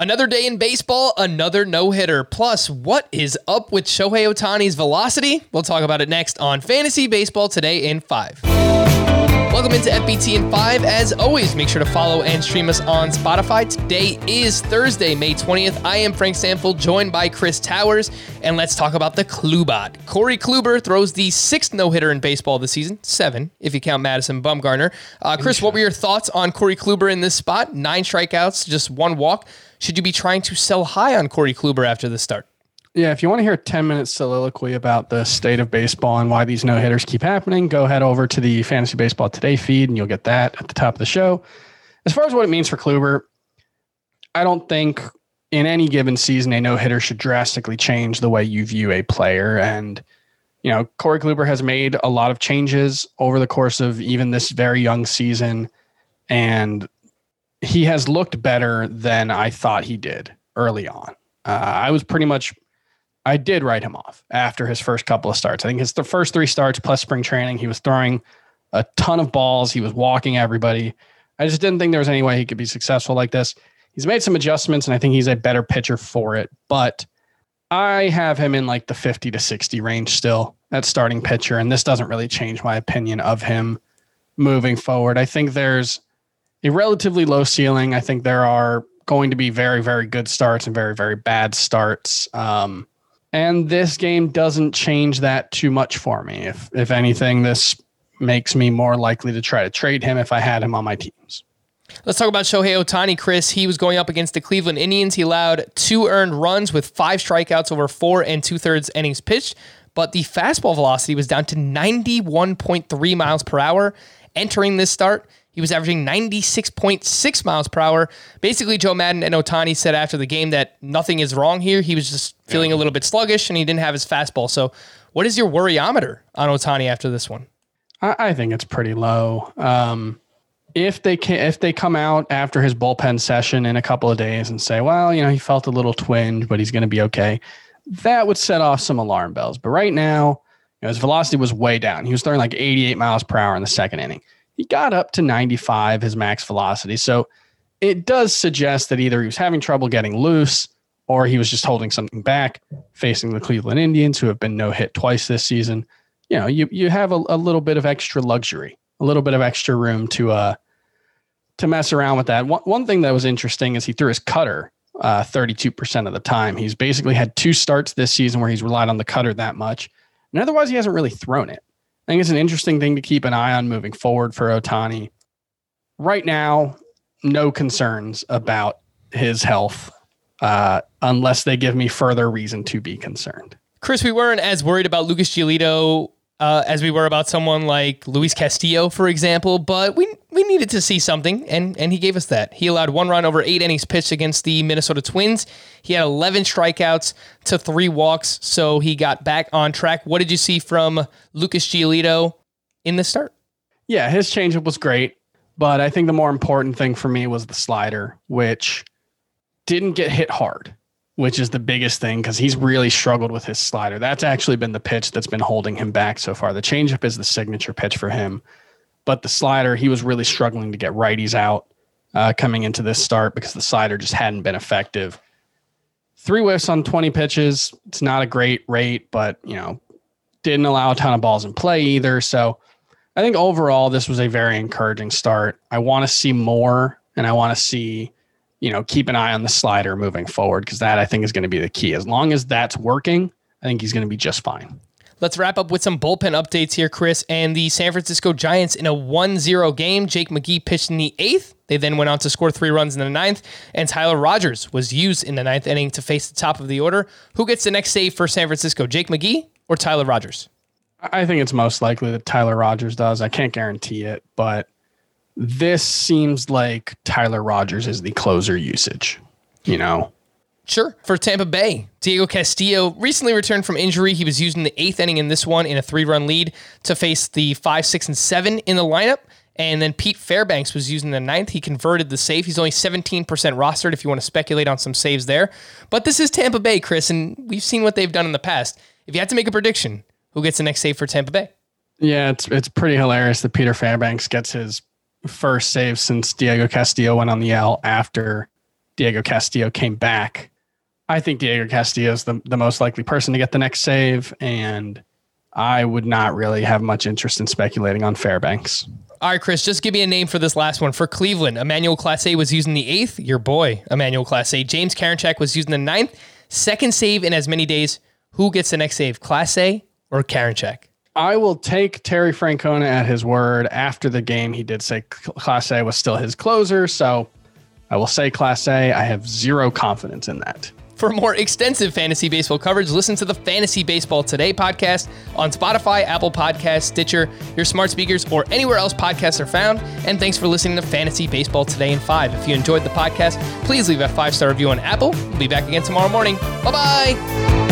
Another day in baseball, another no hitter. Plus, what is up with Shohei Ohtani's velocity? We'll talk about it next on Fantasy Baseball Today in 5. Welcome into FBT in 5. As always, make sure to follow and stream us on Spotify. Today is Thursday, May 20th. I am Frank Stampfl, joined by Chris Towers, and let's talk about the Klubot. Corey Kluber throws the sixth no hitter in baseball this season, seven if you count Madison Bumgarner. Uh, Chris, what were your thoughts on Corey Kluber in this spot? Nine strikeouts, just one walk. Should you be trying to sell high on Corey Kluber after the start? Yeah, if you want to hear a 10 minute soliloquy about the state of baseball and why these no hitters keep happening, go head over to the Fantasy Baseball Today feed and you'll get that at the top of the show. As far as what it means for Kluber, I don't think in any given season a no hitter should drastically change the way you view a player. And, you know, Corey Kluber has made a lot of changes over the course of even this very young season. And he has looked better than I thought he did early on. Uh, I was pretty much, I did write him off after his first couple of starts. I think his the first three starts plus spring training, he was throwing a ton of balls. He was walking everybody. I just didn't think there was any way he could be successful like this. He's made some adjustments, and I think he's a better pitcher for it. But I have him in like the 50 to 60 range still at starting pitcher, and this doesn't really change my opinion of him moving forward. I think there's a relatively low ceiling. I think there are going to be very, very good starts and very, very bad starts. Um, and this game doesn't change that too much for me. If if anything, this makes me more likely to try to trade him if I had him on my teams. Let's talk about Shohei Ohtani, Chris. He was going up against the Cleveland Indians. He allowed two earned runs with five strikeouts over four and two thirds innings pitched, but the fastball velocity was down to 91.3 miles per hour entering this start. He was averaging 96.6 miles per hour. Basically, Joe Maddon and Ohtani said after the game that nothing is wrong here. He was just feeling a little bit sluggish and he didn't have his fastball. So, what is your worryometer on Ohtani after this one? I, I think it's pretty low. Um, if they can, if they come out after his bullpen session in a couple of days and say, well, you know, he felt a little twinge, but he's going to be okay, that would set off some alarm bells. But right now, you know, his velocity was way down. He was throwing like 88 miles per hour in the second inning he got up to 95, his max velocity. So it does suggest that either he was having trouble getting loose or he was just holding something back facing the Cleveland Indians, who have been no hit twice this season. You know, you you have a, a little bit of extra luxury, a little bit of extra room to uh to mess around with that. One, one thing that was interesting is he threw his cutter uh, 32% of the time. He's basically had two starts this season where he's relied on the cutter that much. And otherwise, he hasn't really thrown it. I think it's an interesting thing to keep an eye on moving forward for Ohtani. Right now, no concerns about his health uh, unless they give me further reason to be concerned. Chris, we weren't as worried about Lucas Giolito uh, as we were about someone like Luis Castillo, for example. But we we needed to see something, and and he gave us that. He allowed one run over eight innings pitched against the Minnesota Twins. He had 11 strikeouts to three walks, so he got back on track. What did you see from Lucas Giolito in the start? Yeah, his changeup was great, but I think the more important thing for me was the slider, which didn't get hit hard which is the biggest thing because he's really struggled with his slider. That's actually been the pitch that's been holding him back so far. The changeup is the signature pitch for him, but the slider, he was really struggling to get righties out uh, coming into this start because the slider just hadn't been effective. Three whiffs on 20 pitches. It's not a great rate, but, you know, didn't allow a ton of balls in play either. So I think overall, this was a very encouraging start. I want to see more and I want to see you know, keep an eye on the slider moving forward because that I think is going to be the key. As long as that's working, I think he's going to be just fine. Let's wrap up with some bullpen updates here, Chris. And the San Francisco Giants in a 1 0 game. Jake McGee pitched in the eighth. They then went on to score three runs in the ninth. And Tyler Rogers was used in the ninth inning to face the top of the order. Who gets the next save for San Francisco, Jake McGee or Tyler Rogers? I think it's most likely that Tyler Rogers does. I can't guarantee it, but this seems like Tyler Rogers is the closer usage, you know? Sure. For Tampa Bay, Diego Castillo recently returned from injury. He was used in the eighth inning in this one in a three run lead to face the five, six, and seven in the lineup. And then Pete Fairbanks was used in the ninth. He converted the save. He's only 17% rostered if you want to speculate on some saves there. But this is Tampa Bay, Chris, and we've seen what they've done in the past. If you had to make a prediction, who gets the next save for Tampa Bay? Yeah, it's it's pretty hilarious that Peter Fairbanks gets his first save since Diego Castillo went on the L after Diego Castillo came back. I think Diego Castillo is the, the most likely person to get the next save, and I would not really have much interest in speculating on Fairbanks. All right, Chris, just give me a name for this last one. For Cleveland, Emmanuel Clase was using the eighth. Your boy, Emmanuel Clase. James Karinchak was using the ninth. Second save in as many days. Who gets the next save, Clase or Karinchak? I will take Terry Francona at his word. After the game, he did say Clase was still his closer. So I will say Clase, I have zero confidence in that. For more extensive fantasy baseball coverage, listen to the Fantasy Baseball Today podcast on Spotify, Apple Podcasts, Stitcher, your smart speakers, or anywhere else podcasts are found. And thanks for listening to Fantasy Baseball Today in 5. If you enjoyed the podcast, please leave a five star review on Apple. We'll be back again tomorrow morning. Bye bye.